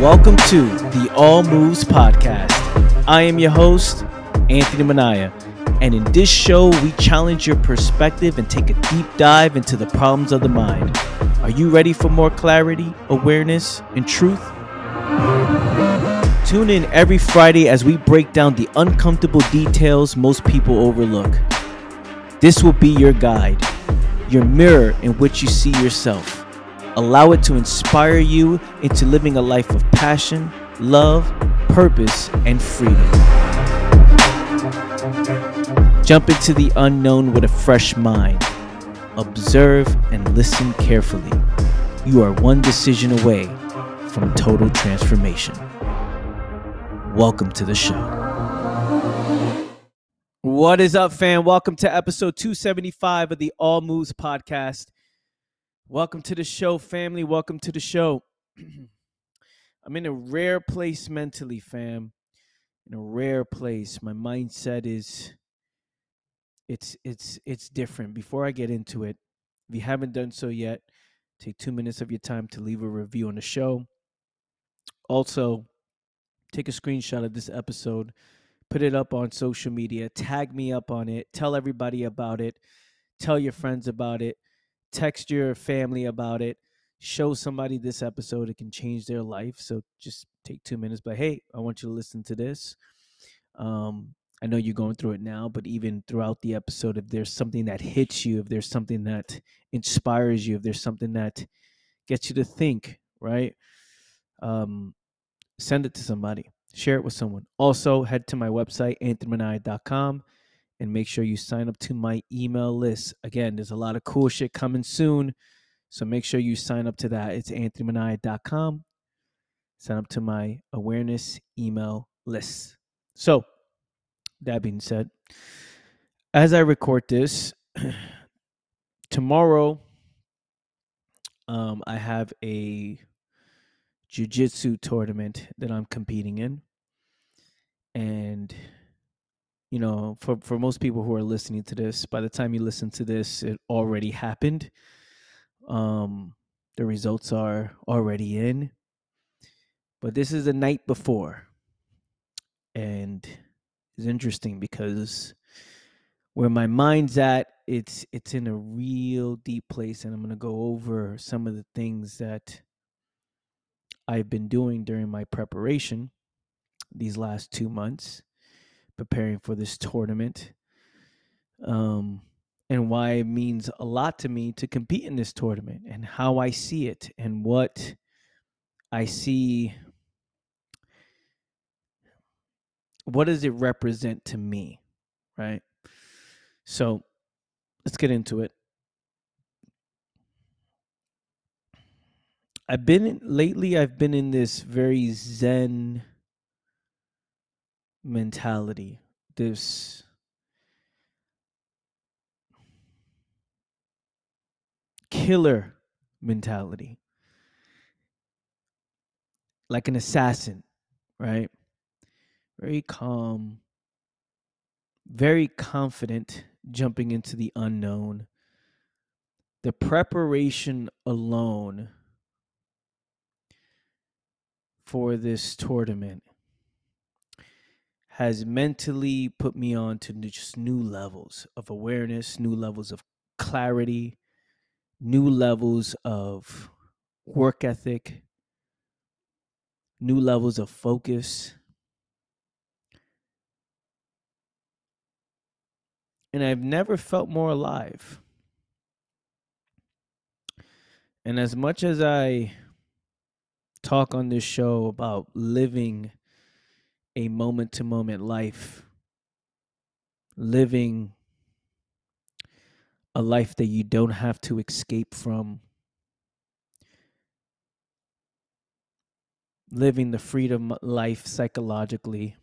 Welcome to the All Moves Podcast. I am your host, Anthony Manaya, and in this show, we challenge your perspective and take a deep dive into the problems of the mind. Are you ready for more clarity, awareness, and truth? Tune in every Friday as we break down the uncomfortable details most people overlook. This will be your guide, your mirror in which you see yourself. Allow it to inspire you into living a life of passion, love, purpose, and freedom. Jump into the unknown with a fresh mind. Observe and listen carefully. You are one decision away from total transformation. Welcome to the show. What is up, fam? Welcome to episode 275 of the All Moves podcast. Welcome to the show, family. Welcome to the show. I'm in a rare place mentally, fam. In a rare place. My mindset is it's it's it's different. Before I get into it, if you haven't done so yet, take 2 minutes of your time to leave a review on the show. Also, take a screenshot of this episode, put it up on social media, tag me up on it, tell everybody about it, tell your friends about it text your family about it show somebody this episode it can change their life so just take two minutes but hey i want you to listen to this. Um i know you're going through it now but even throughout the episode if there's something that hits you if there's something that inspires you if there's something that gets you to think right um send it to somebody share it with someone. Also head to my website anthonymanaya.com and make sure you sign up to my email list. Again, there's a lot of cool shit coming soon. So make sure you sign up to that. It's anthonymanaya.com. Sign up to my awareness email list. So, that being said, as I record this, tomorrow um, I have a jiu-jitsu tournament that I'm competing in. And you know, for for most people who are listening to this, by the time you listen to this, it already happened. Um, the results are already in, but this is the night before, and it's interesting because where my mind's at, it's it's in a real deep place, and I'm gonna go over some of the things that I've been doing during my preparation these last two months preparing for this tournament um, and why it means a lot to me to compete in this tournament and how I see it and what I see. What does it represent to me? Right. So let's get into it. I've been in, lately, I've been in this very Zen mentality, this killer mentality, like an assassin, right? Very calm, very confident, jumping into the unknown. The preparation alone for this tournament has mentally put me on to just new levels of awareness, new levels of clarity, new levels of work ethic, new levels of focus. And I've never felt more alive. And as much as I talk on this show about living a moment to moment life, living a life that you don't have to escape from, living the freedom life psychologically.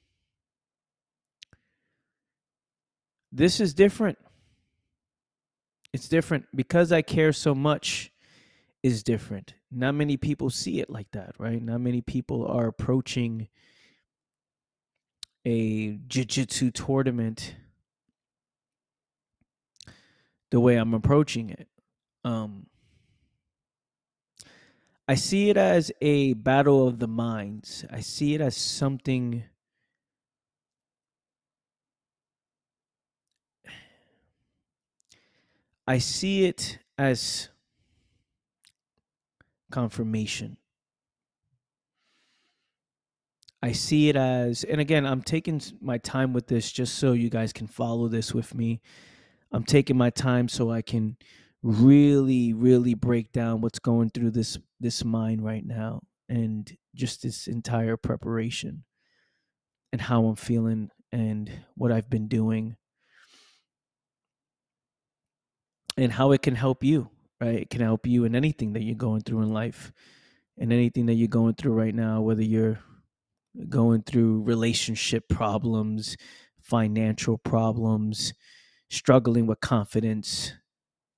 This is different. It's different because I care so much is different. Not many people see it like that, right? Not many people are approaching a jiu-jitsu tournament the way I'm approaching it. Um I see it as a battle of the minds. I see it as something I see it as confirmation. I see it as, and again, I'm taking my time with this just so you guys can follow this with me. I'm taking my time so I can really, really break down what's going through this this mind right now, and just this entire preparation, and how I'm feeling, and what I've been doing, and how it can help you. Right, it can help you in anything that you're going through in life, and anything that you're going through right now, whether you're going through relationship problems, financial problems, struggling with confidence,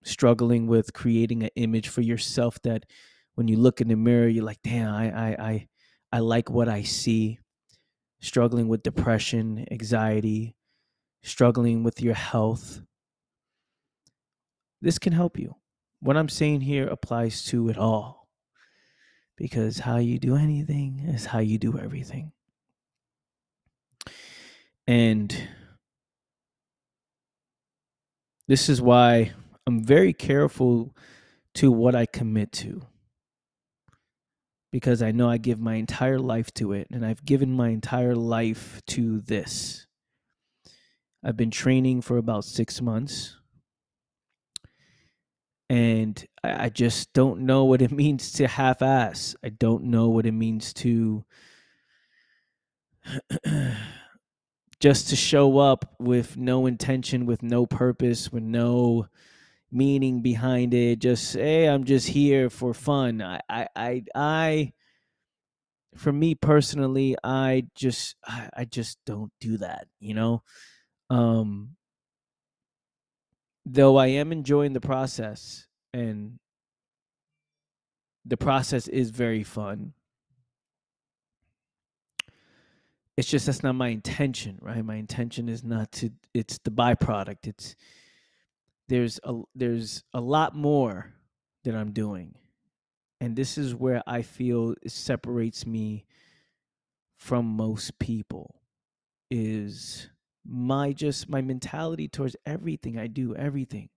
struggling with creating an image for yourself that when you look in the mirror, you're like, damn, I I I, I like what I see. Struggling with depression, anxiety, struggling with your health. This can help you. What I'm saying here applies to it all because how you do anything is how you do everything. And this is why I'm very careful to what I commit to. Because I know I give my entire life to it, and I've given my entire life to this. I've been training for about six months and I, just don't know what it means to half ass. I don't know what it means to just to show up with no intention, with no purpose, with no meaning behind it. Just hey, I'm just here for fun. I I I, I for me personally, I just I, I just don't do that, you know? Um though I am enjoying the process and the process is very fun. It's just that's not my intention, right? My intention is not to it's the byproduct. It's there's a there's a lot more that I'm doing. And this is where I feel it separates me from most people is my just my mentality towards everything I do, everything.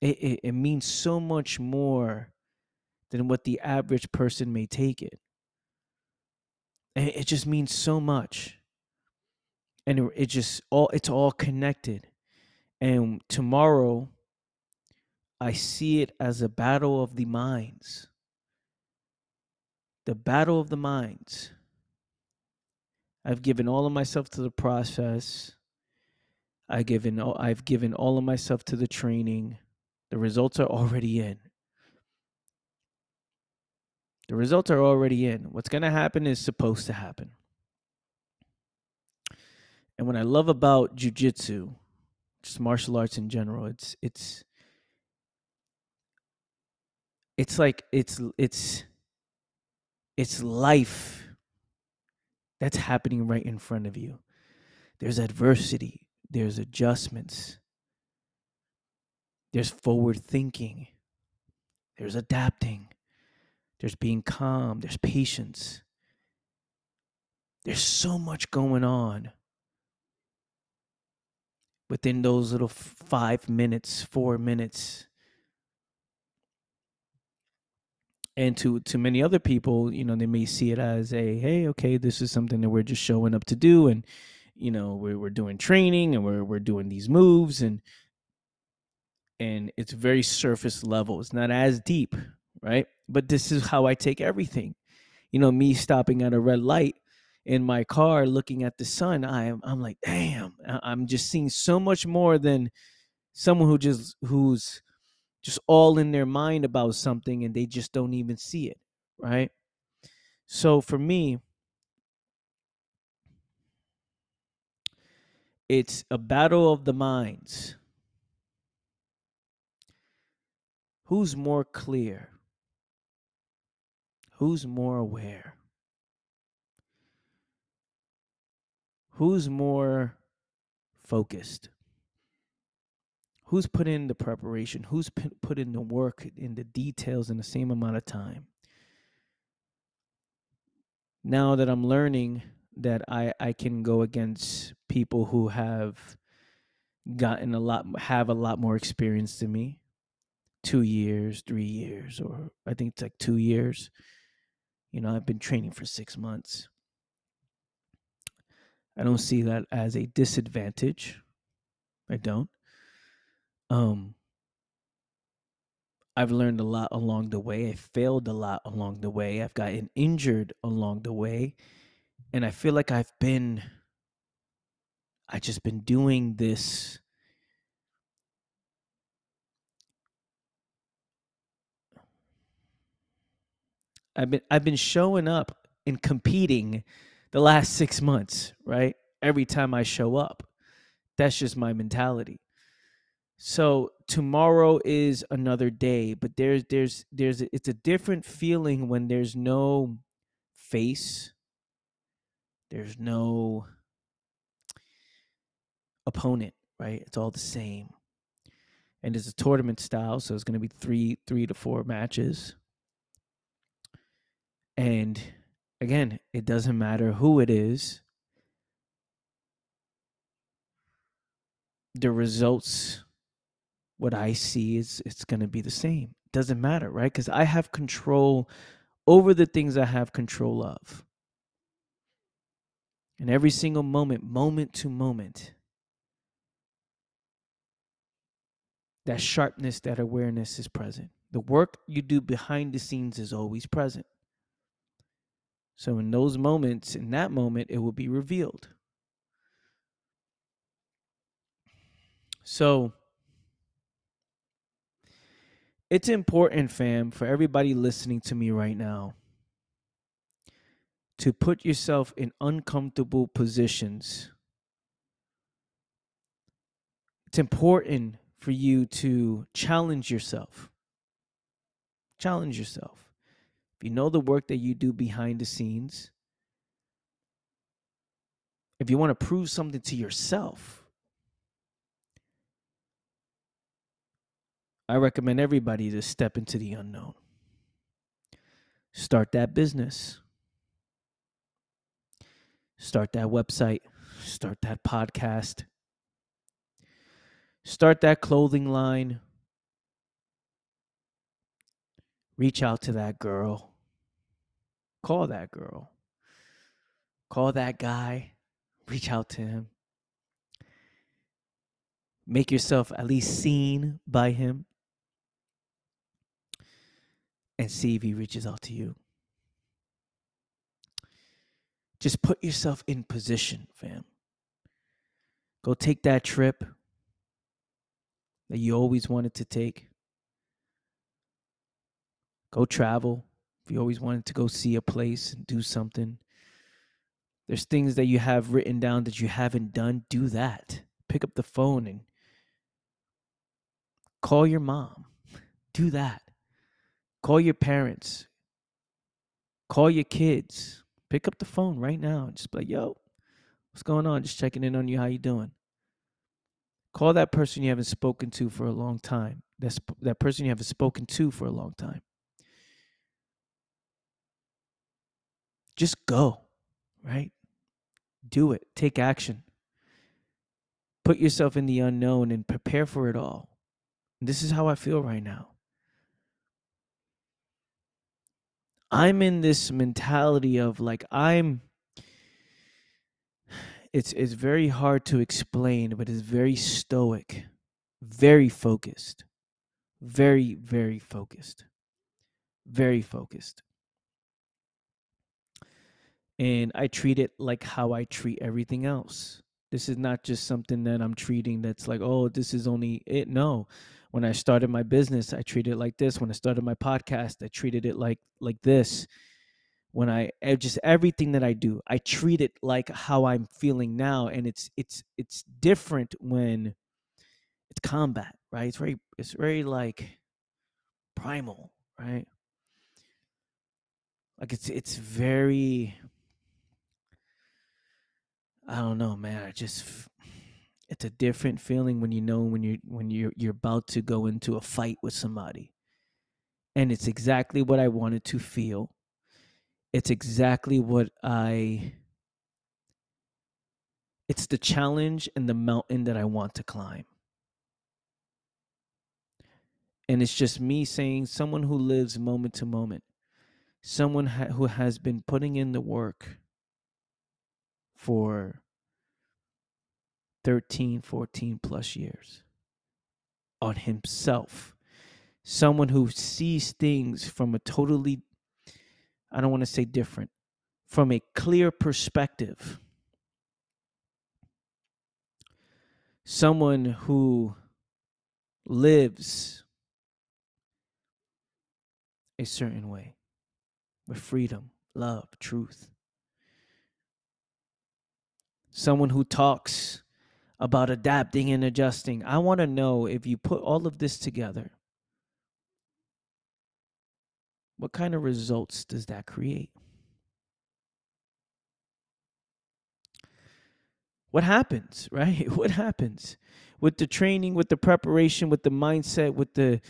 It, it, it means so much more than what the average person may take it. It, it just means so much. And it, it just all it's all connected. And tomorrow I see it as a battle of the minds. The battle of the minds. I've given all of myself to the process. I given I've given all of myself to the training. The results are already in. The results are already in. What's going to happen is supposed to happen. And what I love about jujitsu, just martial arts in general, it's it's it's like it's it's it's life that's happening right in front of you. There's adversity, there's adjustments, there's forward thinking, there's adapting, there's being calm, there's patience. There's so much going on within those little five minutes, four minutes. And to to many other people, you know, they may see it as a hey, okay, this is something that we're just showing up to do, and you know, we're we're doing training and we're we're doing these moves, and and it's very surface level. It's not as deep, right? But this is how I take everything. You know, me stopping at a red light in my car looking at the sun, I am I'm like, damn, I'm just seeing so much more than someone who just who's just all in their mind about something and they just don't even see it, right? So for me, it's a battle of the minds Who's more clear? Who's more aware? Who's more focused? Who's put in the preparation? Who's put in the work in the details in the same amount of time? now that I'm learning that I I can go against people who have gotten a lot have a lot more experience than me. 2 years, 3 years or I think it's like 2 years. You know, I've been training for 6 months. I don't see that as a disadvantage. I don't. Um I've learned a lot along the way. I failed a lot along the way. I've gotten injured along the way. And I feel like I've been I just been doing this I've been I've been showing up and competing the last 6 months, right? Every time I show up. That's just my mentality. So tomorrow is another day, but there's there's there's it's a different feeling when there's no face. There's no opponent, right? It's all the same. And it's a tournament style, so it's going to be 3 3 to 4 matches. And again, it doesn't matter who it is. The results what I see is it's going to be the same. Doesn't matter, right? Because I have control over the things I have control of. And every single moment, moment to moment, that sharpness, that awareness is present. The work you do behind the scenes is always present. So, in those moments, in that moment, it will be revealed. So, it's important, fam, for everybody listening to me right now to put yourself in uncomfortable positions. It's important for you to challenge yourself. Challenge yourself. If you know the work that you do behind the scenes, if you want to prove something to yourself, I recommend everybody to step into the unknown. Start that business. Start that website. Start that podcast. Start that clothing line. Reach out to that girl. Call that girl. Call that guy. Reach out to him. Make yourself at least seen by him and see if he reaches out to you. Just put yourself in position, fam. Go take that trip that you always wanted to take. Go travel. If you always wanted to go see a place and do something, there's things that you have written down that you haven't done. Do that. Pick up the phone and call your mom. Do that. Call your parents. Call your kids. Pick up the phone right now and just be like, yo, what's going on? Just checking in on you. How you doing? Call that person you haven't spoken to for a long time. That's that person you haven't spoken to for a long time. Just go, right? Do it. Take action. Put yourself in the unknown and prepare for it all. this is how I feel right now. I'm in this mentality of like I'm it's it's very hard to explain, but it's very stoic, very focused. Very, very focused. Very focused. And I treat it like how I treat everything else. This is not just something that I'm treating that's like, oh, this is only it. No when I started my business, I treated it like this. When I started my podcast, I treated it like like this. When I just everything that I do, I treat it like how I'm feeling now, and it's it's it's different when it's combat, right? It's very it's very like primal, right? Like it's it's very I don't know, man. I just it's a different feeling when you know when you when you're you're about to go into a fight with somebody and it's exactly what i wanted to feel it's exactly what I it's the challenge and the mountain that I want to climb. And it's just me saying someone who lives moment to moment, someone ha- who has been putting in the work for 13, 14 plus years on himself. Someone who sees things from a totally, I don't want to say different, from a clear perspective. Someone who lives a certain way with freedom, love, truth. Someone who talks about adapting and adjusting. I want to know if you put all of this together, what kind of results does that create? What happens, right? What happens with the training, with the preparation, with the mindset, with the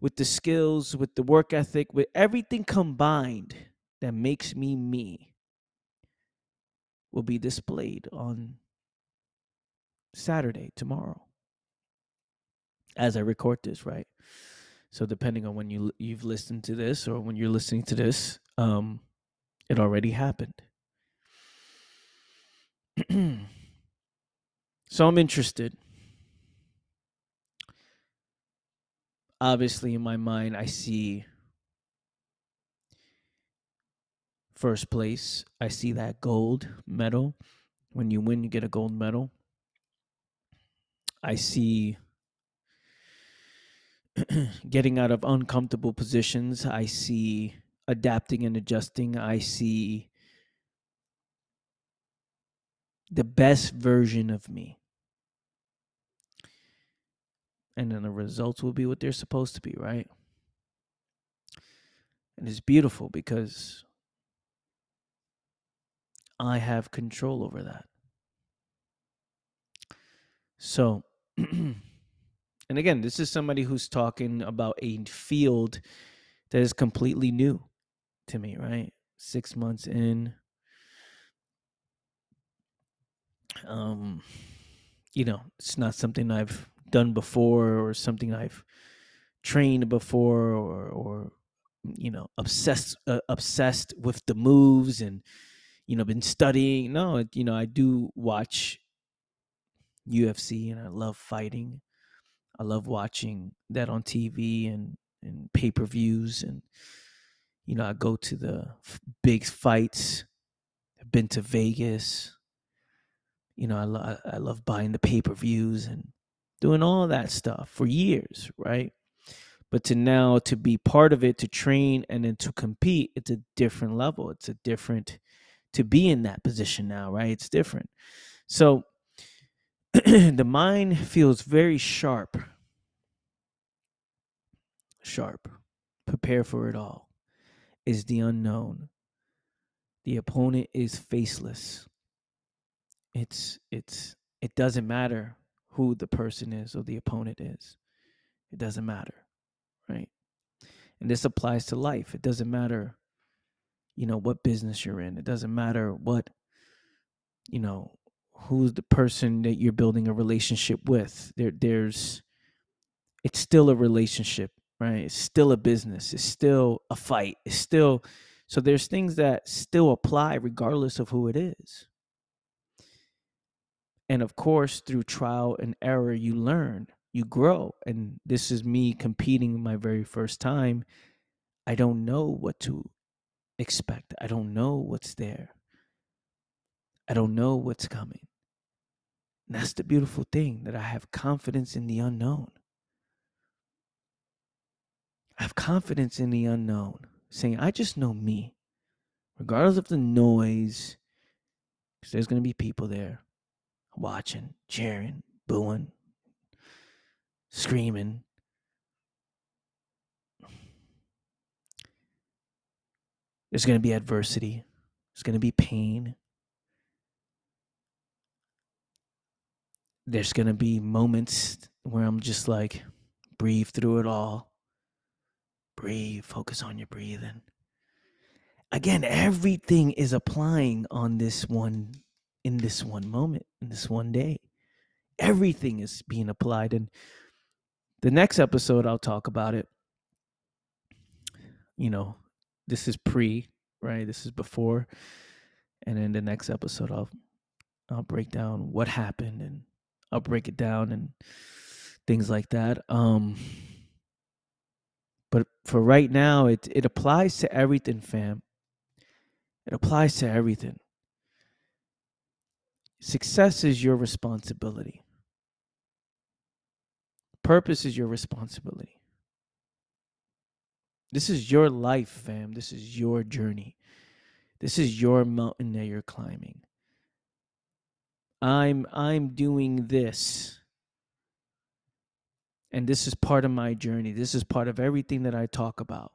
with the skills, with the work ethic, with everything combined that makes me me will be displayed on Saturday, tomorrow. As I record this, right? So depending on when you you've listened to this or when you're listening to this, um it already happened. so I'm interested. Obviously in my mind I see first place. I see that gold medal. When you win, you get a gold medal. I see getting out of uncomfortable positions. I see adapting and adjusting. I see the best version of me. And then the results will be what they're supposed to be, right? And it's beautiful because I have control over that. So, and again, this is somebody who's talking about a field that is completely new to me, right? Six months in. Um, you know, it's not something I've done before or something I've trained before or or you know obsessed uh, obsessed with the moves and you know been studying no you know i do watch UFC and I love fighting. I love watching that on TV and and pay-per-views and you know, I go to the big fights. I've been to Vegas. You know, I lo- I love buying the pay-per-views and doing all that stuff for years, right? But to now to be part of it, to train and then to compete, it's a different level. It's a different to be in that position now, right? It's different. So the mind feels very sharp. Sharp. Prepare for it all. Is the unknown. The opponent is faceless. It's it's it doesn't matter who the person is or the opponent is. It doesn't matter, right? And this applies to life. It doesn't matter, you know, what business you're in. It doesn't matter what, you know, who's the person that you're building a relationship with. There there's it's still a relationship right? It's still a business. It's still a fight. It's still so there's things that still apply regardless of who it is. And of course through trial and error you learn you grow. And this is me competing my very first time. I don't know what to expect. I don't know what's there. I don't know what's coming and that's the beautiful thing that I have confidence in the unknown. I have confidence in the unknown, saying, I just know me, regardless of the noise, because there's going to be people there watching, cheering, booing, screaming. There's going to be adversity, there's going to be pain, there's going to be moments where I'm just like, breathe through it all. Breathe, focus on your breathing. again, everything is applying on this one, in this one moment, in this one day. Everything is being applied. And the next episode, I'll talk about it. You know, this is pre, right? This is before. And in the next episode, I'll I'll break down what happened and I'll break it down and things like that. Um, but for right now, it it applies to everything, fam. It applies to everything. Success is your responsibility. Purpose is your responsibility. This is your life, fam. This is your journey. This is your mountain that you're climbing. I'm I'm doing this. And this is part of my journey. This is part of everything that I talk about.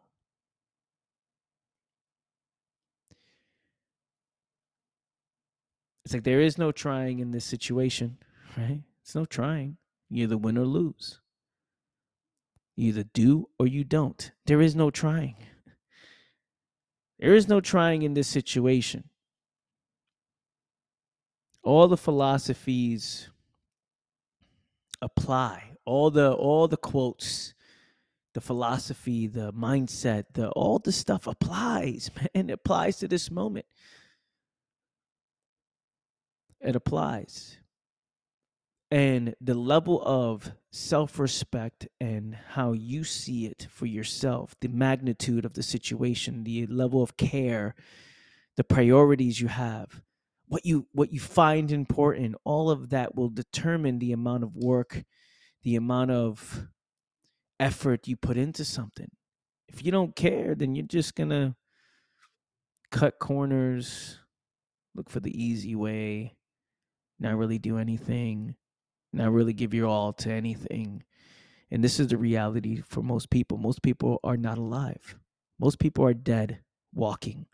It's like there is no trying in this situation, right? It's no trying. You either win or lose. You either do or you don't. There is no trying. There is no trying in this situation. All the philosophies apply. All the all the quotes, the philosophy, the mindset, the all the stuff applies, man. It applies to this moment it applies. And the level of self respect and how you see it for yourself, the magnitude of the situation, the level of care, the priorities you have, what you what you find important, all of that will determine the amount of work, the amount of effort you put into something. If you don't care, then you're just gonna cut corners, look for the easy way, not really do anything, not really give your all to anything. And this is the reality for most people. Most people are not alive. Most people are dead walking,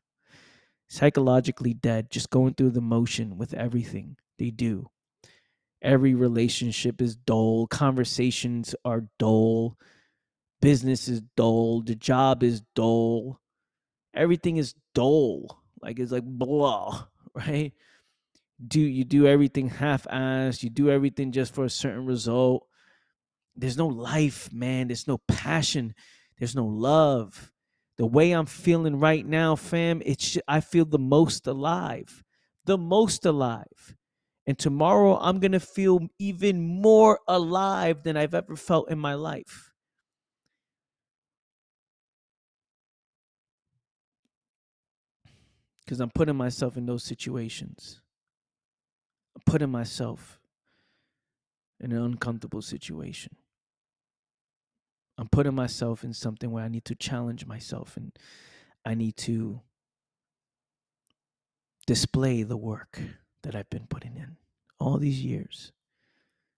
psychologically dead, just going through the motion with everything they do. Every relationship is dull, conversations are dull, business is dull, the job is dull, everything is dull. Like it's like blah, right? do you do everything half-assed you do everything just for a certain result there's no life man there's no passion there's no love the way i'm feeling right now fam it's i feel the most alive the most alive. And tomorrow i'm gonna feel even more alive than i've ever felt in my life. Because i'm putting myself in those situations. Putting myself in an uncomfortable situation. I'm putting myself in something where I need to challenge myself and I need to display the work that I've been putting in all these years.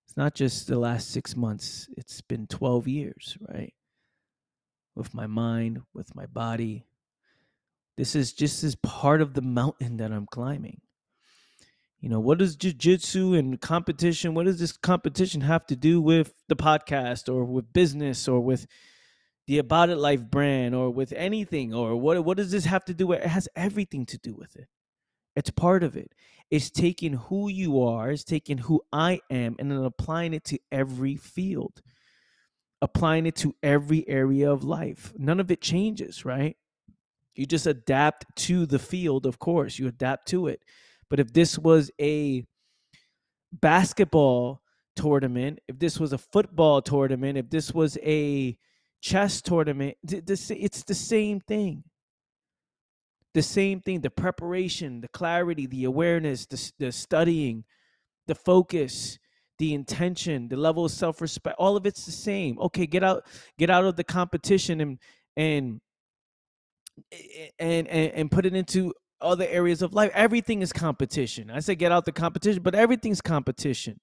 It's not just the last six months, it's been 12 years, right? With my mind, with my body. This is just as part of the mountain that I'm climbing. You know, what does jujitsu and competition, what does this competition have to do with the podcast or with business or with the About It Life brand or with anything? Or what, what does this have to do with? It has everything to do with it. It's part of it. It's taking who you are, it's taking who I am, and then applying it to every field, applying it to every area of life. None of it changes, right? You just adapt to the field, of course, you adapt to it but if this was a basketball tournament, if this was a football tournament, if this was a chess tournament, it's the same thing. The same thing the preparation, the clarity, the awareness, the, the studying, the focus, the intention, the level of self-respect, all of it's the same. Okay, get out get out of the competition and and and and, and put it into other areas of life. Everything is competition. I say get out the competition, but everything's competition.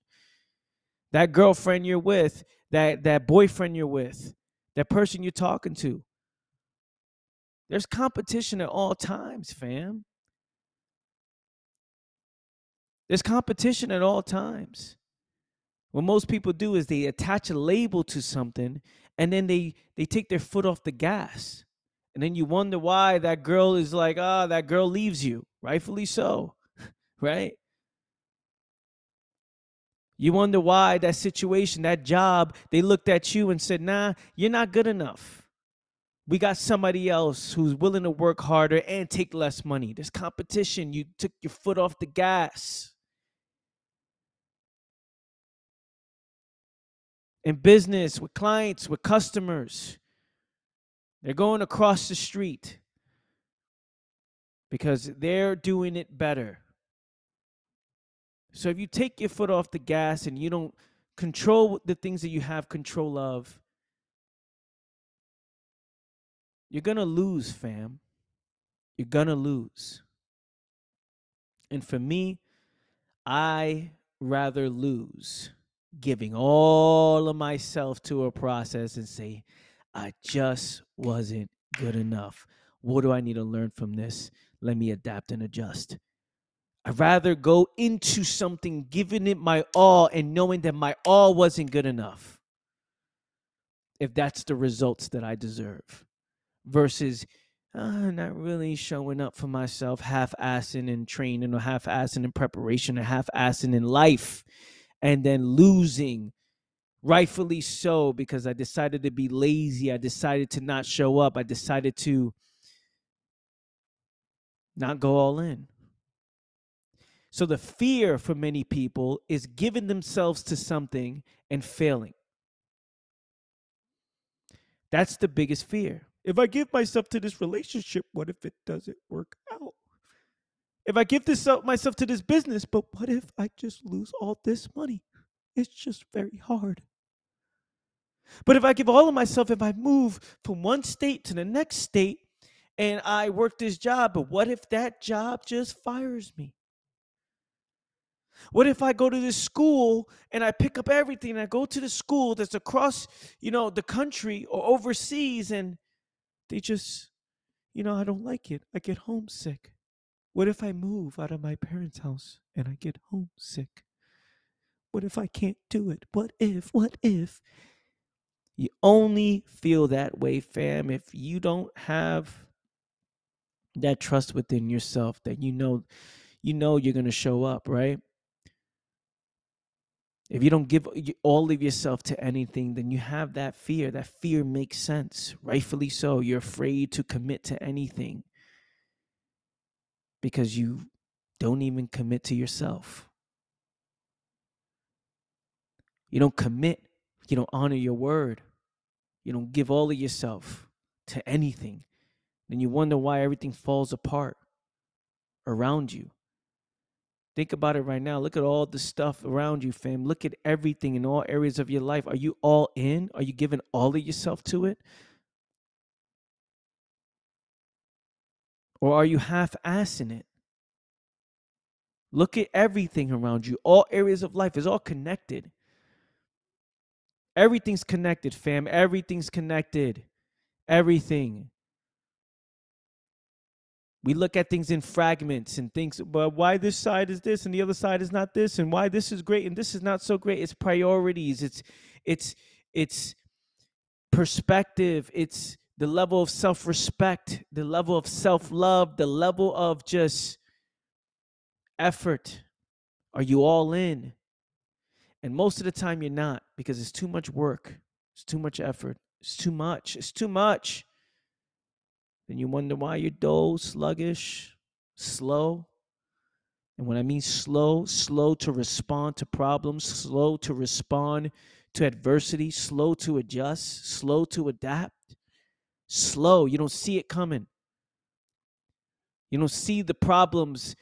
That girlfriend you're with, that that boyfriend you're with, that person you're talking to. There's competition at all times, fam. There's competition at all times. What most people do is they attach a label to something and then they they take their foot off the gas And then you wonder why that girl is like, ah, that girl leaves you. Rightfully so, right? You wonder why that situation, that job, they looked at you and said, nah, you're not good enough. We got somebody else who's willing to work harder and take less money. There's competition. You took your foot off the gas. In business, with clients, with customers, they're going across the street because they're doing it better. So if you take your foot off the gas and you don't control the things that you have control of, you're going to lose, fam. You're going to lose. And for me, I rather lose giving all of myself to a process and say, I just wasn't good enough. What do I need to learn from this? Let me adapt and adjust. I'd rather go into something giving it my all and knowing that my all wasn't good enough. If that's the results that I deserve versus uh, not really showing up for myself, half assing in training or half assing in preparation or half assing in life, and then losing, rightfully so, because I decided to be lazy. I decided to not show up. I decided to not go all in. So the fear for many people is giving themselves to something and failing. That's the biggest fear. If I give myself to this relationship, what if it doesn't work out? If I give this up myself to this business, but what if I just lose all this money? It's just very hard. But if I give all of myself, if I move from one state to the next state and I work this job, but what if that job just fires me? What if I go to this school and I pick up everything and I go to the school that's across, you know, the country or overseas and they just, you know, I don't like it. I get homesick. What if I move out of my parents' house and I get homesick? What if I can't do it? What if? What if? You only feel that way, fam, if you don't have that trust within yourself that you know you know you're going to show up, right? If you don't give all of yourself to anything, then you have that fear. That fear makes sense, rightfully so. You're afraid to commit to anything because you don't even commit to yourself. You don't commit, you don't honor your word, you don't give all of yourself to anything. Then you wonder why everything falls apart around you. Think about it right now. Look at all the stuff around you, fam. Look at everything in all areas of your life. Are you all in? Are you giving all of yourself to it? Or are you half assing it? Look at everything around you. All areas of life is all connected. Everything's connected, fam. Everything's connected. Everything. We look at things in fragments and things but why this side is this and the other side is not this and why this is great and this is not so great. It's priorities. It's it's it's perspective. It's the level of self-respect the level of self-love the level of just effort. Are you all in and most of the time you're not because it's too much work it's too much effort it's too much it's too much then you wonder why you're dull, sluggish, slow. And when I mean slow, slow to respond to problems, slow to respond to adversity, slow to adjust, slow to adapt, slow. You don't see it coming. You don't see the problems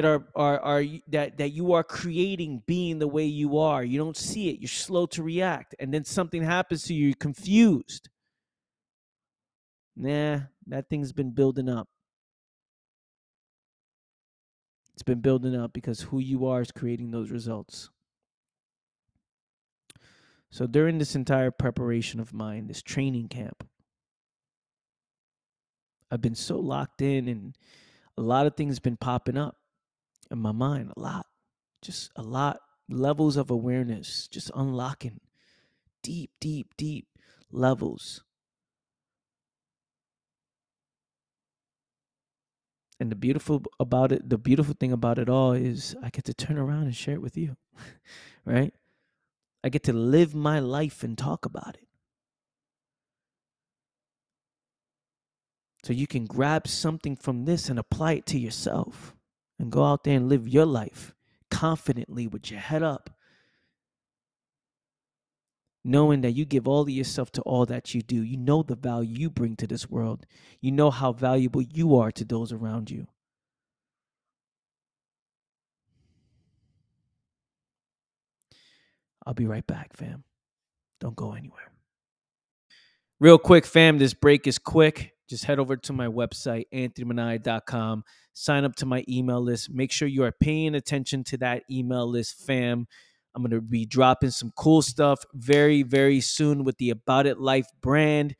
that are are are that that you are creating being the way you are. You don't see it. You're slow to react, and then something happens to you. You're confused. Nah, that thing's been building up. It's been building up because who you are is creating those results. So during this entire preparation of mine, this training camp, I've been so locked in and a lot of things been popping up in my mind, a lot. Just a lot levels of awareness, just unlocking deep, deep, deep levels And the beautiful about it, the beautiful thing about it all is I get to turn around and share it with you. right? I get to live my life and talk about it. So you can grab something from this and apply it to yourself and go out there and live your life confidently with your head up, knowing that you give all of yourself to all that you do. You know the value you bring to this world, you know how valuable you are to those around you. I'll be right back, fam. Don't go anywhere. Real quick, fam, this break is quick. Just head over to my website, anthonymanaya.com. Sign up to my email list. Make sure you are paying attention to that email list, fam. I'm going to be dropping some cool stuff very, very soon with the About It Life brand.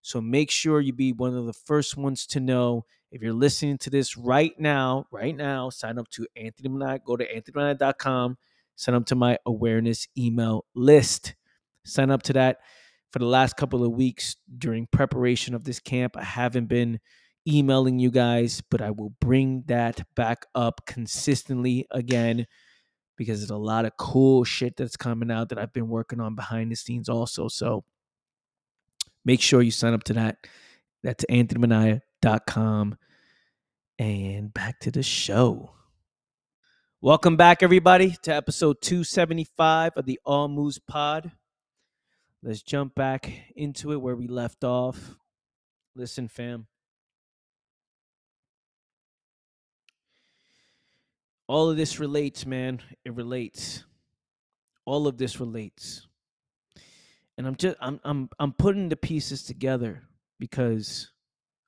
So make sure you be one of the first ones to know. If you're listening to this right now, right now, sign up to Anthony Manaya. Go to anthonymanaya.com sign up to my awareness email list. Sign up to that for the last couple of weeks during preparation of this camp. I haven't been emailing you guys, but I will bring that back up consistently again because there's a lot of cool shit that's coming out that I've been working on behind the scenes also. So make sure you sign up to that. That's anthonymanaya.com. And back to the show. Welcome back, everybody, to episode 275 of the All Moves Pod. Let's jump back into it where we left off. Listen, fam. All of this relates, man. It relates. All of this relates. And I'm just I'm I'm I'm putting the pieces together because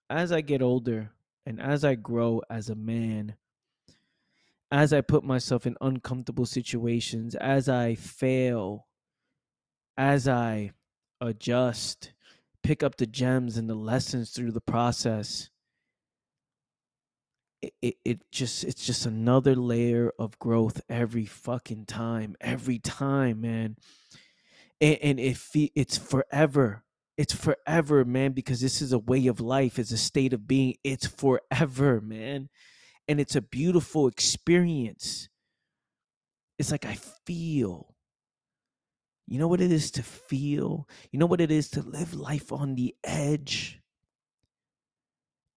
as I get older and as I grow as a man, as I put myself in uncomfortable situations, as I fail, as I adjust, pick up the gems and the lessons through the process, it, it, it just it's just another layer of growth every fucking time, every time, man. And, and it it's forever. It's forever, man, because this is a way of life, it's a state of being. It's forever, man and it's a beautiful experience. It's like I feel. You know what it is to feel? You know what it is to live life on the edge?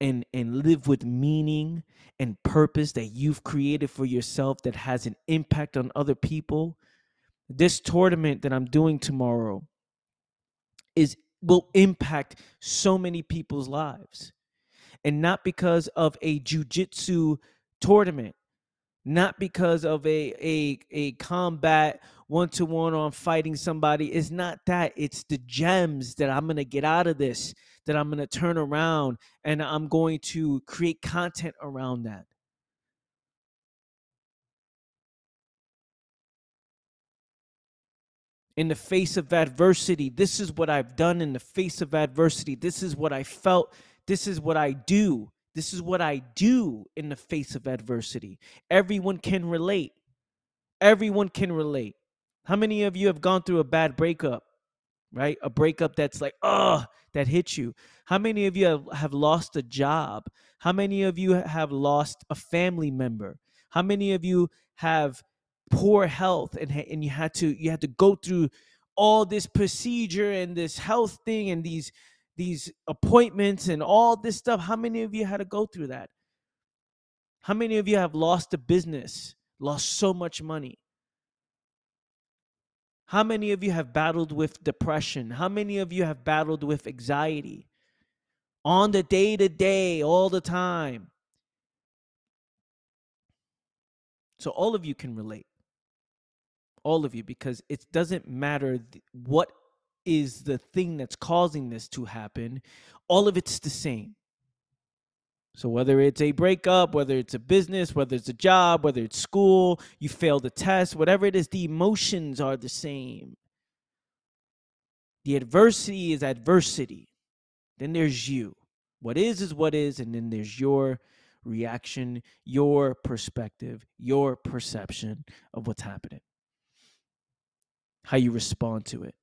And, and live with meaning and purpose that you've created for yourself that has an impact on other people. This tournament that I'm doing tomorrow is will impact so many people's lives and not because of a jujitsu tournament, not because of a a a combat one to one on fighting somebody. It's not that. It's the gems that I'm gonna get out of this, that I'm gonna turn around, and I'm going to create content around that. in the face of adversity. This is what I've done in the face of adversity. This is what I felt this is what I do. This is what I do in the face of adversity. Everyone can relate. Everyone can relate. How many of you have gone through a bad breakup, right? A breakup that's like, oh, that hits you. How many of you have, have lost a job? How many of you have lost a family member? How many of you have poor health and, and you had to you had to go through all this procedure and this health thing and these these appointments and all this stuff. How many of you had to go through that? How many of you have lost a business, lost so much money? How many of you have battled with depression? How many of you have battled with anxiety on the day to day, all the time? So, all of you can relate. All of you, because it doesn't matter what is the thing that's causing this to happen, all of it's the same. So whether it's a breakup, whether it's a business, whether it's a job, whether it's school, you failed a test, whatever it is, the emotions are the same. The adversity is adversity. Then there's you. What is is what is, and then there's your reaction, your perspective, your perception of what's happening. How you respond to it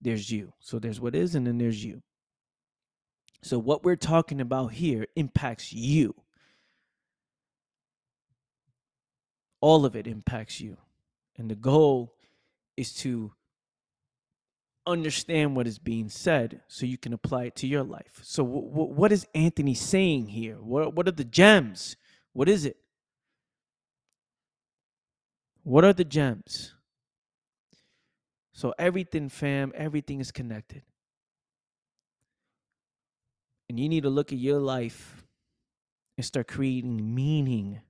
there's you. So there's what is, and then there's you. So what we're talking about here impacts you. All of it impacts you. And the goal is to understand what is being said so you can apply it to your life. So, w- w- what is Anthony saying here? What, what are the gems? What is it? What are the gems? So, everything, fam, everything is connected. And you need to look at your life and start creating meaning.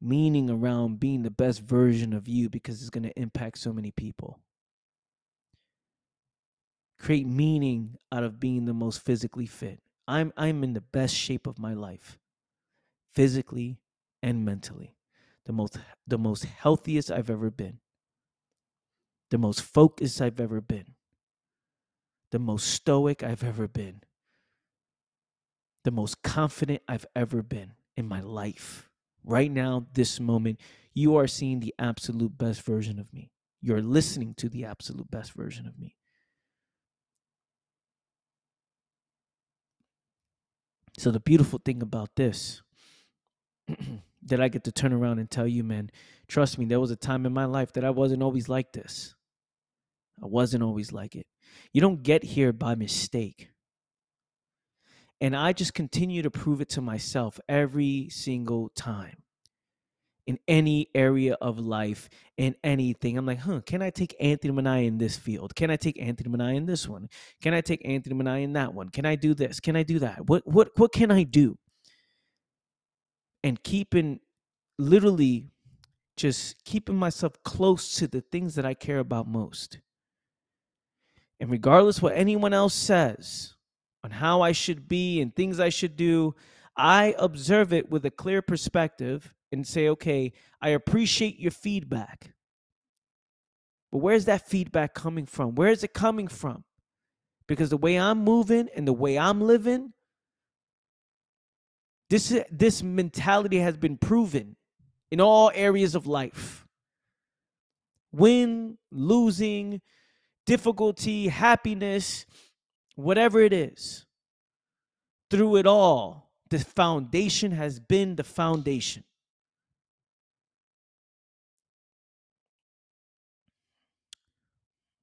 Meaning around being the best version of you because it's going to impact so many people create meaning out of being the most physically fit. I'm I'm in the best shape of my life. Physically and mentally. The most the most healthiest I've ever been. The most focused I've ever been. The most stoic I've ever been. The most confident I've ever been in my life. Right now, this moment, you are seeing the absolute best version of me. You're listening to the absolute best version of me. So the beautiful thing about this that I get to turn around and tell you, man, trust me, there was a time in my life that I wasn't always like this. I wasn't always like it. You don't get here by mistake. And I just continue to prove it to myself every single time in any area of life, in anything. I'm like, huh, can I take Anthony Minaya in this field? Can I take Anthony Minaya in this one? Can I take Anthony Minaya in that one? Can I do this? Can I do that? What what what can I do? And keeping literally just keeping myself close to the things that I care about most. And regardless what anyone else says on how I should be and things I should do, I observe it with a clear perspective and say, okay, I appreciate your feedback. But where's that feedback coming from? Where is it coming from? Because the way I'm moving and the way I'm living, this, this mentality has been proven in all areas of life. Win, losing, difficulty, happiness, whatever it is. Through it all, the foundation has been the foundation.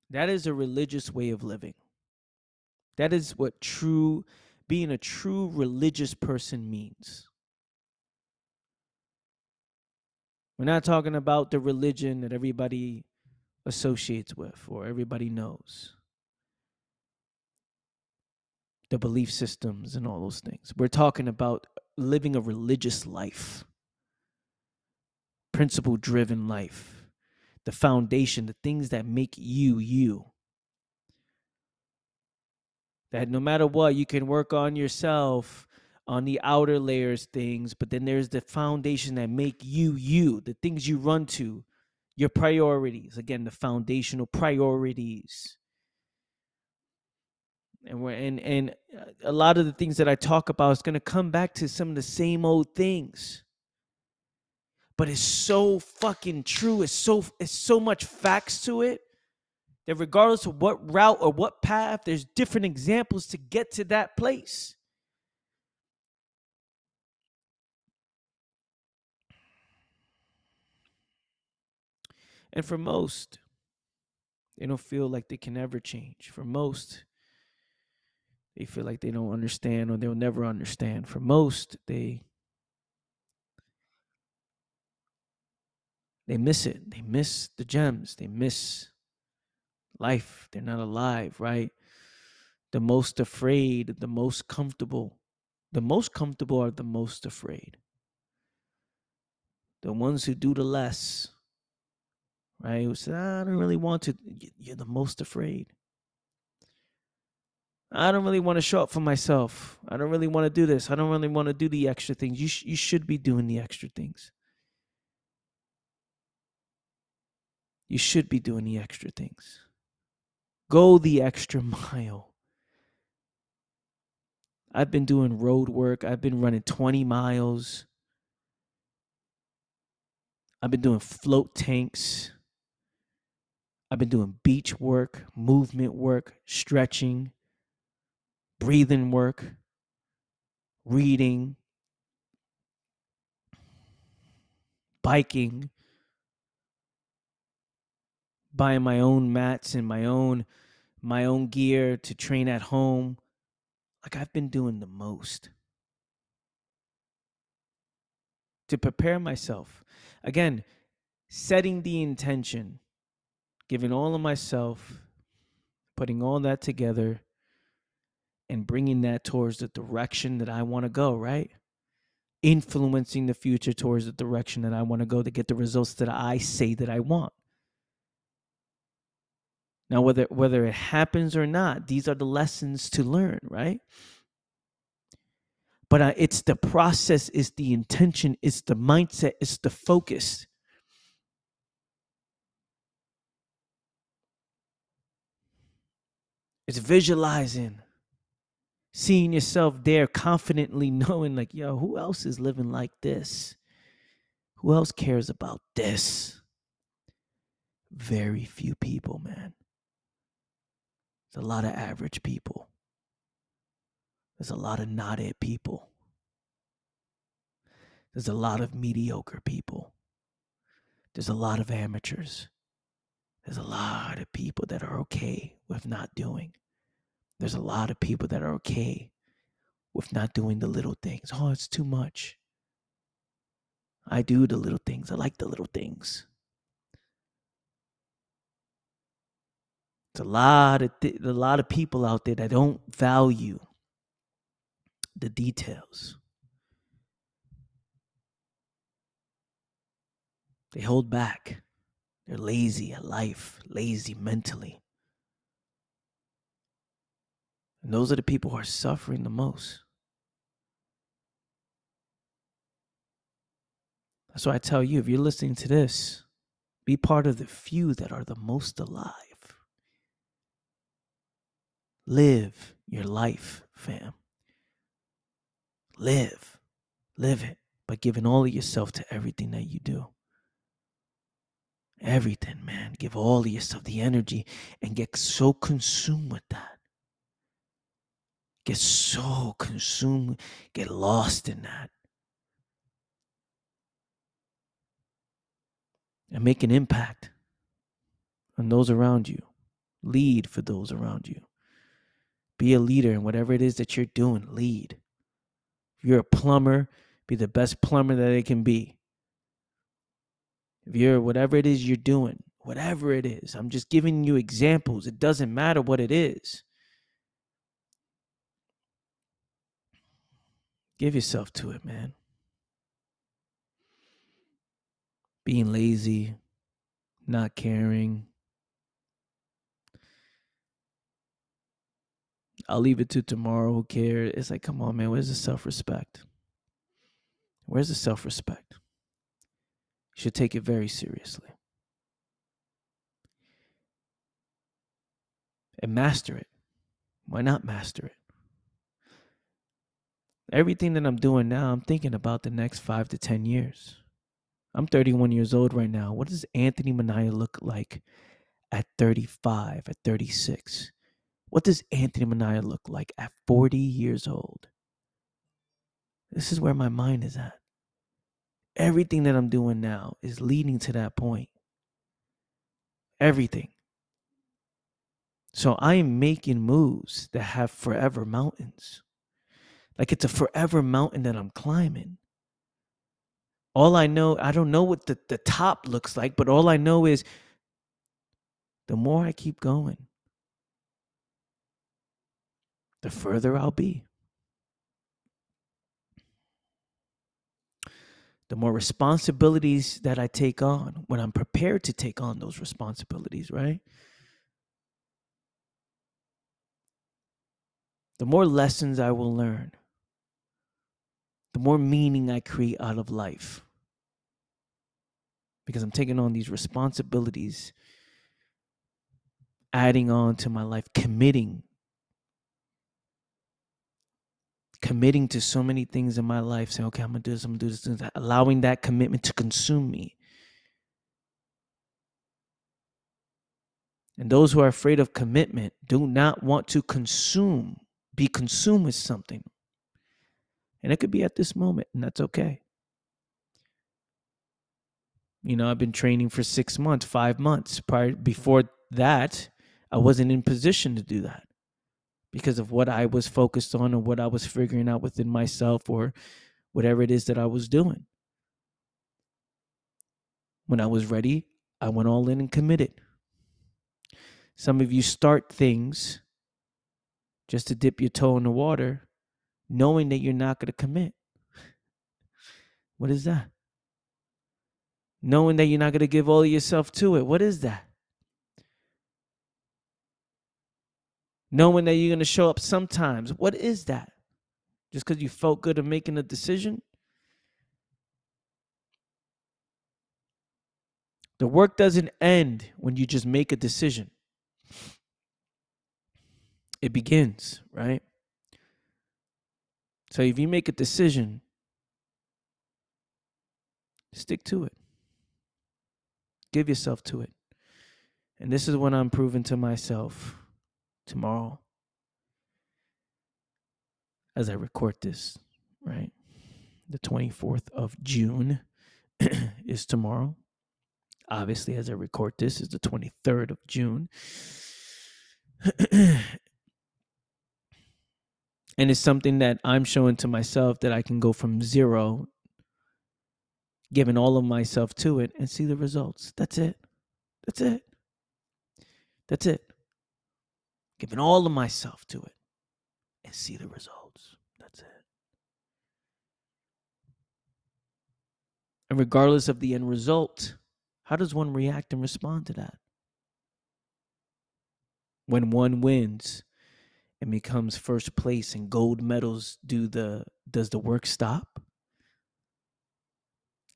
That is a religious way of living. That is what true, being a true religious person means. We're not talking about the religion that everybody associates with or everybody knows. The belief systems and all those things. We're talking about living a religious life, principle driven life the foundation, the things that make you you. That no matter what, you can work on yourself on the outer layers things, but then there's the foundation that make you you, the things you run to, your priorities. Again, the foundational priorities. And we're and and uh, a lot of the things that I talk about is going to come back to some of the same old things but it's so fucking true. It's so it's so much facts to it that regardless of what route or what path, there's different examples to get to that place. And for most, they don't feel like they can ever change. For most, they feel like they don't understand or they'll never understand. For most, they they miss it. They miss the gems. They miss life. They're not alive, right? The most afraid, the most comfortable. The most comfortable are the most afraid. The ones who do the less, right? Who say, I don't really want to. You're the most afraid. I don't really want to show up for myself. I don't really want to do this. I don't really want to do the extra things. You, sh- you should be doing the extra things. you should be doing the extra things. Go the extra mile. I've been doing road work. I've been running 20 miles. I've been doing float tanks. I've been doing beach work, movement work, stretching, breathing work, reading, biking, buying my own mats and my own my own gear to train at home. Like I've been doing the most to prepare myself. Again, setting the intention, giving all of myself, putting all that together, and bringing that towards the direction that I want to go, right? Influencing the future towards the direction that I want to go to get the results that I say that I want. Now, whether whether it happens or not, these are the lessons to learn, right? But uh, it's the process, it's the intention, it's the mindset, it's the focus. It's visualizing, seeing yourself there, confidently knowing, like, yo, who else is living like this? Who else cares about this? Very few people, man. There's a lot of average people. There's a lot of not it people. There's a lot of mediocre people. There's a lot of amateurs. There's a lot of people that are okay with not doing. There's a lot of people that are okay with not doing the little things. Oh, it's too much. I do the little things. I like the little things. There's a lot of th- a lot of people out there that don't value the details. They hold back. They're lazy at life, lazy mentally. And those are the people who are suffering the most. That's why I tell you if you're listening to this, be part of the few that are the most alive. Live your life, fam. Live. Live it by giving all of yourself to everything that you do. Everything, man. Give all yourself the energy and get so consumed with that. Get so consumed, get lost in that. And make an impact on those around you. Lead for those around you. Be a leader in whatever it is that you're doing. Lead. If you're a plumber, be the best plumber that it can be. If you're whatever it is you're doing, whatever it is, I'm just giving you examples. It doesn't matter what it is. Give yourself to it, man. Being lazy, not caring, I'll leave it to tomorrow. Who cares? It's like, come on, man. Where's the self respect? Where's the self respect? Should take it very seriously. And master it. Why not master it? Everything that I'm doing now, I'm thinking about the next five to 10 years. I'm 31 years old right now. What does Anthony Minaya look like at 35, at 36? What does Anthony Minaya look like at 40 years old? This is where my mind is at. Everything that I'm doing now is leading to that point. Everything. So I am making moves that have forever mountains. Like it's a forever mountain that I'm climbing. All I know, I don't know what the, the top looks like, but all I know is the more I keep going, the further I'll be. The more responsibilities that I take on when I'm prepared to take on those responsibilities, right? The more lessons I will learn, the more meaning I create out of life. Because I'm taking on these responsibilities, adding on to my life, committing committing to so many things in my life, saying, okay, I'm gonna do this, I'm gonna do this, allowing that commitment to consume me. And those who are afraid of commitment do not want to consume, be consumed with something. And it could be at this moment, and that's okay. You know, I've been training for six months, five months. Prior before that, I wasn't in position to do that because of what I was focused on or what I was figuring out within myself or whatever it is that I was doing. When I was ready, I went all in and committed. Some of you start things just to dip your toe in the water, knowing that you're not going to commit. What is that? Knowing that you're not going to give all of yourself to it. What is that? Knowing that you're going to show up sometimes. What is that? Just because you felt good of making a decision? The work doesn't end when you just make a decision. It begins, right? So if you make a decision, stick to it. Give yourself to it. And this is what I'm proving to myself tomorrow as I record this, right? The 24th of June is tomorrow. Obviously, as I record this, is the 23rd of June. and it's something that I'm showing to myself that I can go from zero giving all of myself to it and see the results. That's it. That's it. That's it. Giving all of myself to it and see the results. That's it. And regardless of the end result, how does one react and respond to that? When one wins and becomes first place and gold medals, do the does the work stop?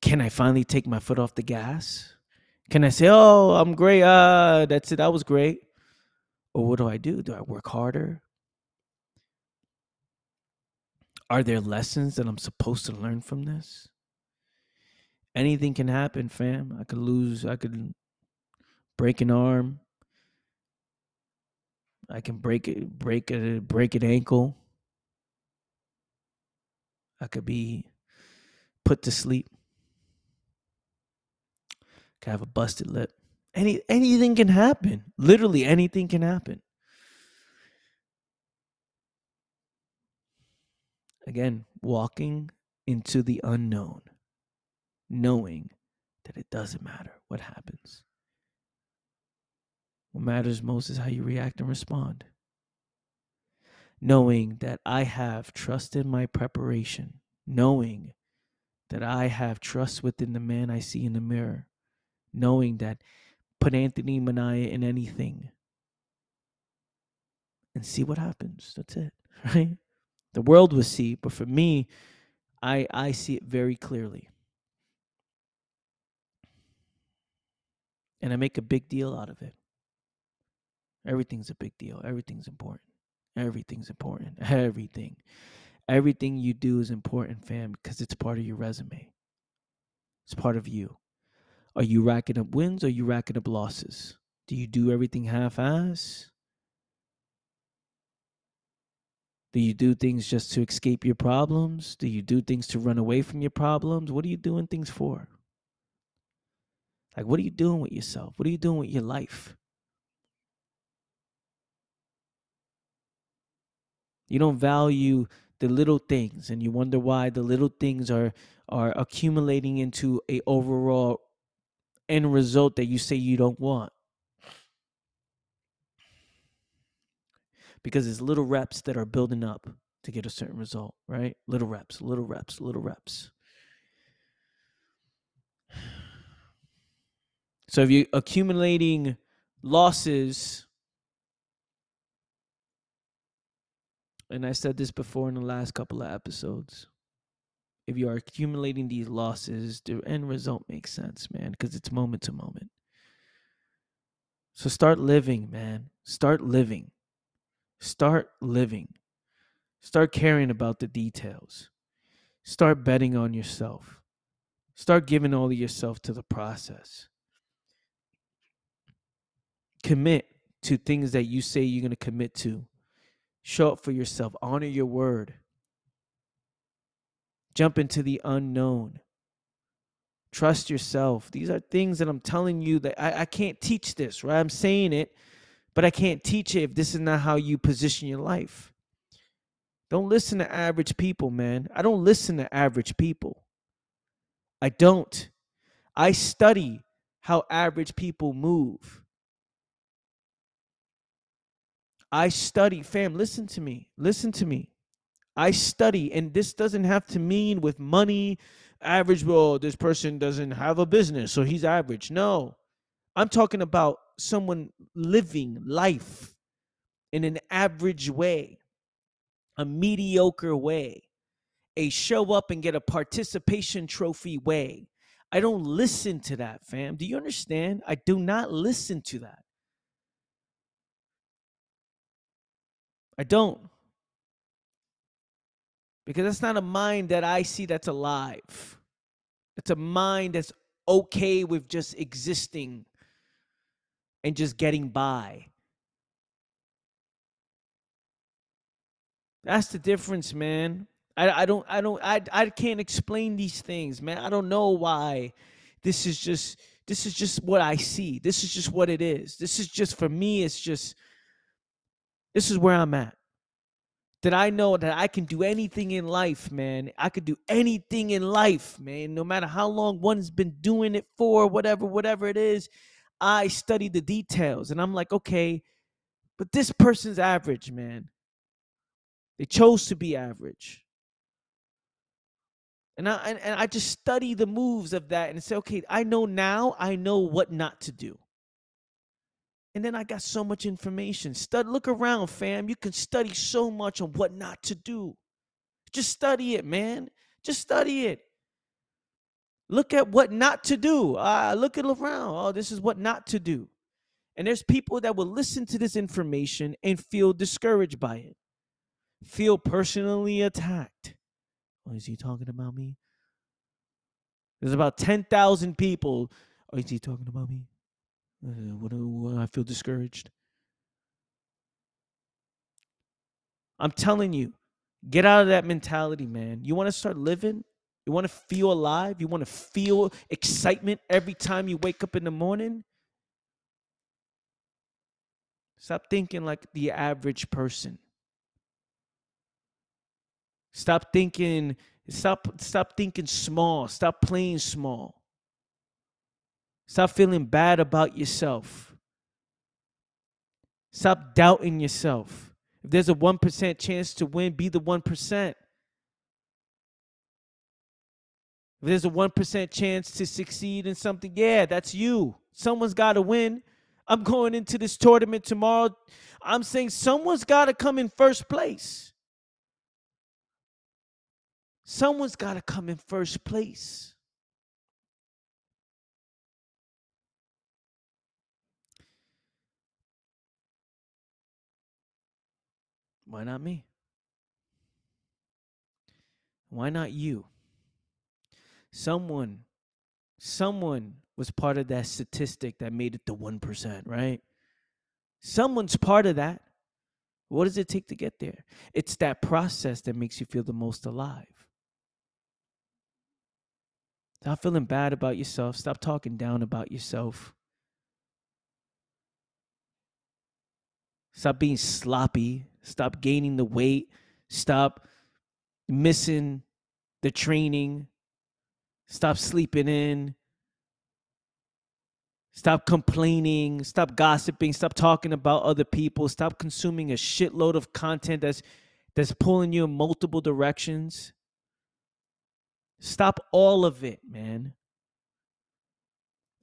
can I finally take my foot off the gas? Can I say, "Oh, I'm great. Uh, that's it. That was great." Or what do I do? Do I work harder? Are there lessons that I'm supposed to learn from this? Anything can happen, fam. I could lose, I could break an arm. I can break it, break it, break an ankle. I could be put to sleep can have a busted lip. Any anything can happen. Literally anything can happen. Again, walking into the unknown, knowing that it doesn't matter what happens. What matters most is how you react and respond. Knowing that I have trust in my preparation, knowing that I have trust within the man I see in the mirror, knowing that put Anthony Minaya in anything and see what happens. That's it, right? The world will see, but for me, I I see it very clearly. And I make a big deal out of it. Everything's a big deal. Everything's important. Everything's important. Everything. Everything you do is important, fam, because it's part of your resume. It's part of you. Are you racking up wins or are you racking up losses? Do you do everything half ass? Do you do things just to escape your problems? Do you do things to run away from your problems? What are you doing things for? Like, what are you doing with yourself? What are you doing with your life? You don't value the little things and you wonder why the little things are are accumulating into a overall end result that you say you don't want. Because it's little reps that are building up to get a certain result, right? Little reps, little reps, little reps. So if you're accumulating losses, and I said this before in the last couple of episodes, if you are accumulating these losses, the end result makes sense, man, because it's moment to moment. So start living, man. Start living. Start living. Start caring about the details. Start betting on yourself. Start giving all of yourself to the process. Commit to things that you say you're going to commit to. Show up for yourself. Honor your word. Jump into the unknown. Trust yourself. These are things that I'm telling you that I, I can't teach this, right? I'm saying it, but I can't teach it if this is not how you position your life. Don't listen to average people, man. I don't listen to average people. I don't. I study how average people move. I study, fam, listen to me. Listen to me. I study, and this doesn't have to mean with money, average. Well, this person doesn't have a business, so he's average. No, I'm talking about someone living life in an average way, a mediocre way, a show up and get a participation trophy way. I don't listen to that, fam. Do you understand? I do not listen to that. I don't. Because that's not a mind that I see that's alive. It's a mind that's okay with just existing and just getting by. That's the difference, man. I, I don't I don't I I can't explain these things, man. I don't know why. This is just this is just what I see. This is just what it is. This is just for me, it's just this is where I'm at. That I know that I can do anything in life, man. I could do anything in life, man. No matter how long one's been doing it for, whatever, whatever it is. I study the details and I'm like, okay, but this person's average, man. They chose to be average. And I and, and I just study the moves of that and say, okay, I know now, I know what not to do. And then I got so much information. Study, look around, fam. You can study so much on what not to do. Just study it, man. Just study it. Look at what not to do. Uh, look at around. Oh, this is what not to do. And there's people that will listen to this information and feel discouraged by it, feel personally attacked. Oh, is he talking about me? There's about 10,000 people. Oh, is he talking about me? Uh, what, what, I feel discouraged. I'm telling you, get out of that mentality, man. You want to start living? You want to feel alive? You want to feel excitement every time you wake up in the morning? Stop thinking like the average person. Stop thinking stop stop thinking small. Stop playing small. Stop feeling bad about yourself. Stop doubting yourself. If there's a 1% chance to win, be the 1%. If there's a 1% chance to succeed in something, yeah, that's you. Someone's got to win. I'm going into this tournament tomorrow. I'm saying someone's got to come in first place. Someone's got to come in first place. Why not me? Why not you? Someone, someone was part of that statistic that made it to 1%, right? Someone's part of that. What does it take to get there? It's that process that makes you feel the most alive. Stop feeling bad about yourself. Stop talking down about yourself. Stop being sloppy. Stop gaining the weight. Stop missing the training. Stop sleeping in. Stop complaining. Stop gossiping. Stop talking about other people. Stop consuming a shitload of content that's that's pulling you in multiple directions. Stop all of it, man.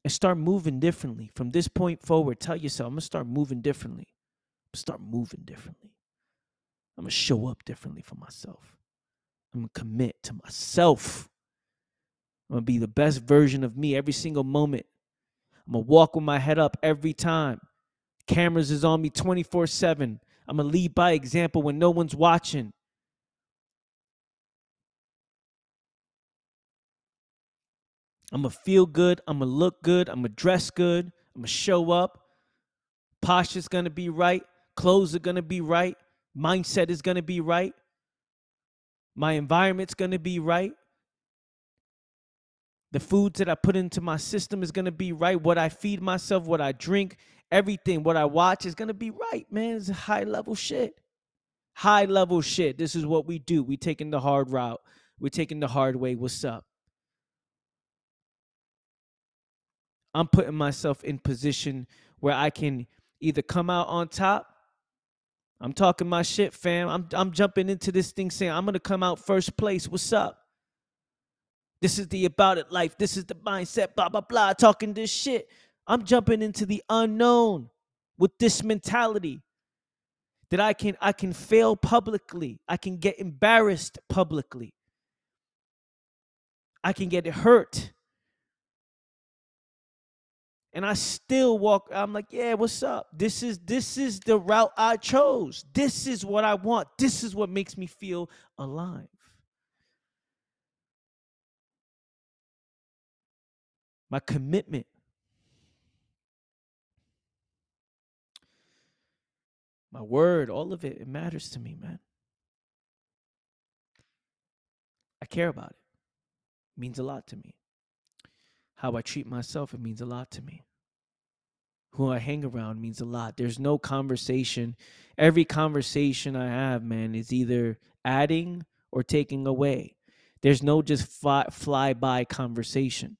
And start moving differently. From this point forward, tell yourself, I'm going to start moving differently start moving differently. I'm going to show up differently for myself. I'm going to commit to myself. I'm going to be the best version of me every single moment. I'm going to walk with my head up every time. Cameras is on me 24 7. I'm going to lead by example when no one's watching. I'm going to feel good. I'm going to look good. I'm going to dress good. I'm going to show up. Posture's going to be right. Clothes are going to be right. Mindset is going to be right. My environment's going to be right. The foods that I put into my system is going to be right. What I feed myself, what I drink, everything, what I watch is going to be right, man. It's high level shit. High level shit. This is what we do. We taking the hard route. We're taking the hard way. What's up? I'm putting myself in position where I can either come out on top. I'm talking my shit, fam. I'm I'm jumping into this thing saying I'm gonna come out first place. What's up? This is the about it life. This is the mindset. Blah blah blah. Talking this shit. I'm jumping into the unknown with this mentality that I can I can fail publicly. I can get embarrassed publicly. I can get hurt and I still walk. I'm like, yeah, what's up? This is this is the route I chose. This is what I want. This is what makes me feel alive. My commitment. My word, all of it, it matters to me, man. I care about it. it means a lot to me how I treat myself, it means a lot to me. Who I hang around means a lot. There's no conversation. Every conversation I have, man, is either adding or taking away. There's no just fly, fly by conversation.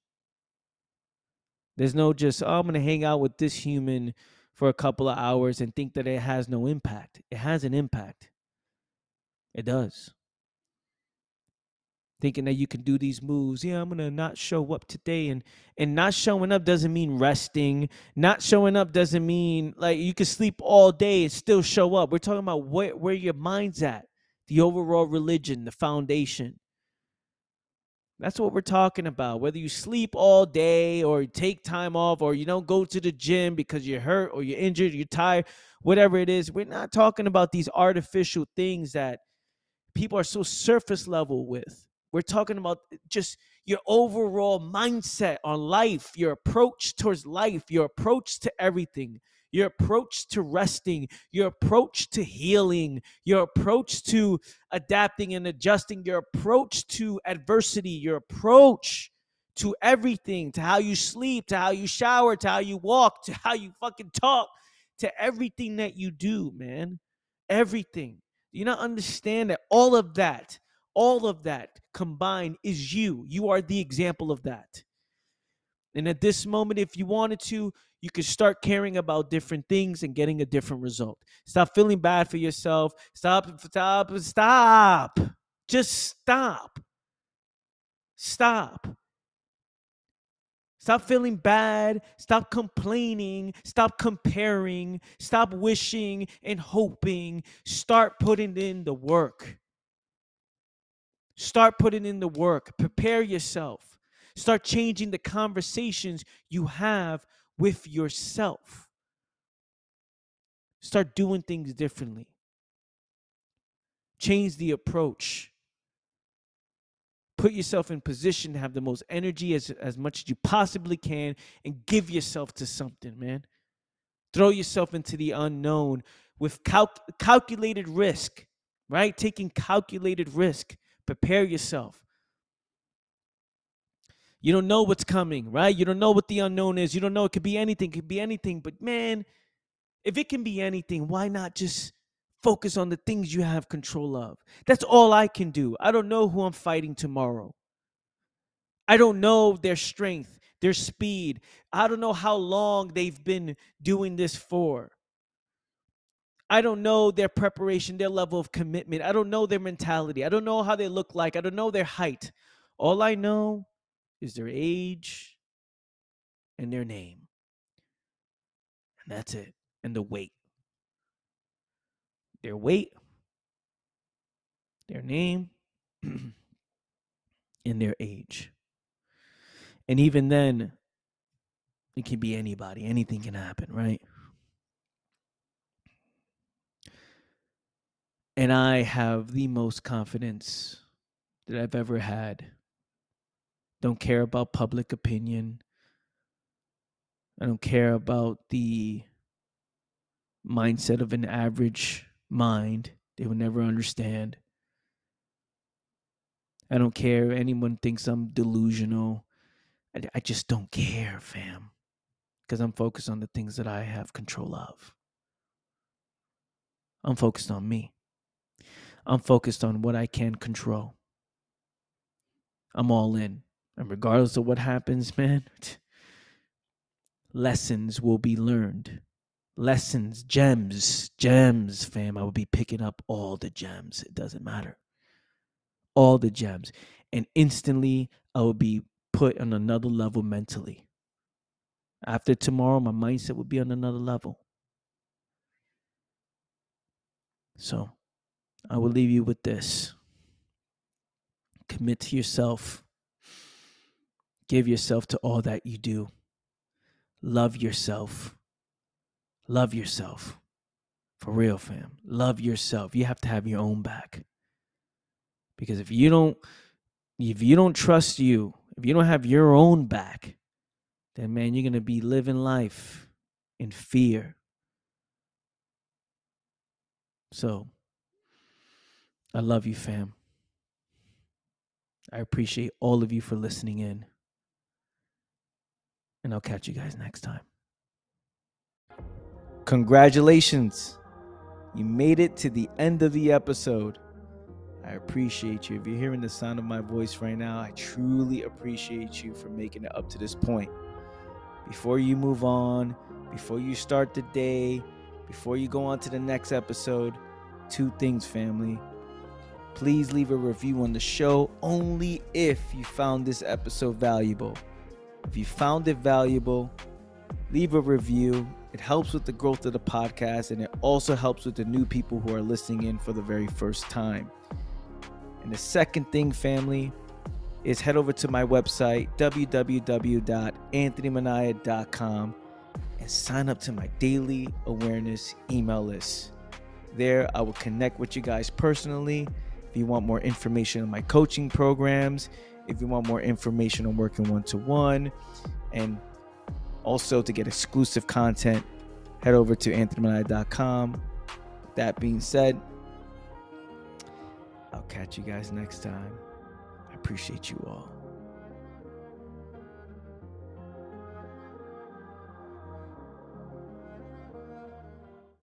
There's no just, oh, I'm going to hang out with this human for a couple of hours and think that it has no impact. It has an impact. It does thinking that you can do these moves. Yeah, I'm gonna not show up today, and and not showing up doesn't mean resting. Not showing up doesn't mean like you can sleep all day and still show up. We're talking about where where your mind's at, the overall religion, the foundation. That's what we're talking about. Whether you sleep all day or take time off or you don't go to the gym because you're hurt or you're injured, you're tired, whatever it is, we're not talking about these artificial things that people are so surface level with. We're talking about just your overall mindset on life, your approach towards life, your approach to everything, your approach to resting, your approach to healing, your approach to adapting and adjusting, your approach to adversity, your approach to everything, to how you sleep, to how you shower, to how you walk, to how you fucking talk, to everything that you do, man. Everything. You not understand that all of that all of that combined is you. You are the example of that. And at this moment, if you wanted to, you could start caring about different things and getting a different result. Stop feeling bad for yourself. Stop, stop, stop. Just stop. Stop. Stop feeling bad. Stop complaining. Stop comparing. Stop wishing and hoping. Start putting in the work. Start putting in the work. Prepare yourself. Start changing the conversations you have with yourself. Start doing things differently. Change the approach. Put yourself in position to have the most energy as, as much as you possibly can and give yourself to something, man. Throw yourself into the unknown with cal- calculated risk, right? Taking calculated risk Prepare yourself. You don't know what's coming, right? You don't know what the unknown is. You don't know it could be anything, it could be anything. But man, if it can be anything, why not just focus on the things you have control of? That's all I can do. I don't know who I'm fighting tomorrow. I don't know their strength, their speed. I don't know how long they've been doing this for. I don't know their preparation, their level of commitment. I don't know their mentality. I don't know how they look like. I don't know their height. All I know is their age and their name. And that's it. And the weight. Their weight, their name, and their age. And even then, it can be anybody. Anything can happen, right? And I have the most confidence that I've ever had. Don't care about public opinion. I don't care about the mindset of an average mind. They will never understand. I don't care if anyone thinks I'm delusional. I, I just don't care, fam. Because I'm focused on the things that I have control of. I'm focused on me. I'm focused on what I can control. I'm all in. And regardless of what happens, man, lessons will be learned. Lessons, gems, gems, fam. I will be picking up all the gems. It doesn't matter. All the gems. And instantly, I will be put on another level mentally. After tomorrow, my mindset will be on another level. So, I will leave you with this commit to yourself, give yourself to all that you do, love yourself. Love yourself. For real, fam. Love yourself. You have to have your own back. Because if you don't if you don't trust you, if you don't have your own back, then man, you're going to be living life in fear. So, I love you, fam. I appreciate all of you for listening in. And I'll catch you guys next time. Congratulations. You made it to the end of the episode. I appreciate you. If you're hearing the sound of my voice right now, I truly appreciate you for making it up to this point. Before you move on, before you start the day, before you go on to the next episode, two things, family. Please leave a review on the show only if you found this episode valuable. If you found it valuable, leave a review. It helps with the growth of the podcast and it also helps with the new people who are listening in for the very first time. And the second thing, family, is head over to my website, www.anthonymanaya.com, and sign up to my daily awareness email list. There, I will connect with you guys personally. If you want more information on my coaching programs, if you want more information on working one to one, and also to get exclusive content, head over to anthonymanaya.com. That being said, I'll catch you guys next time. I appreciate you all.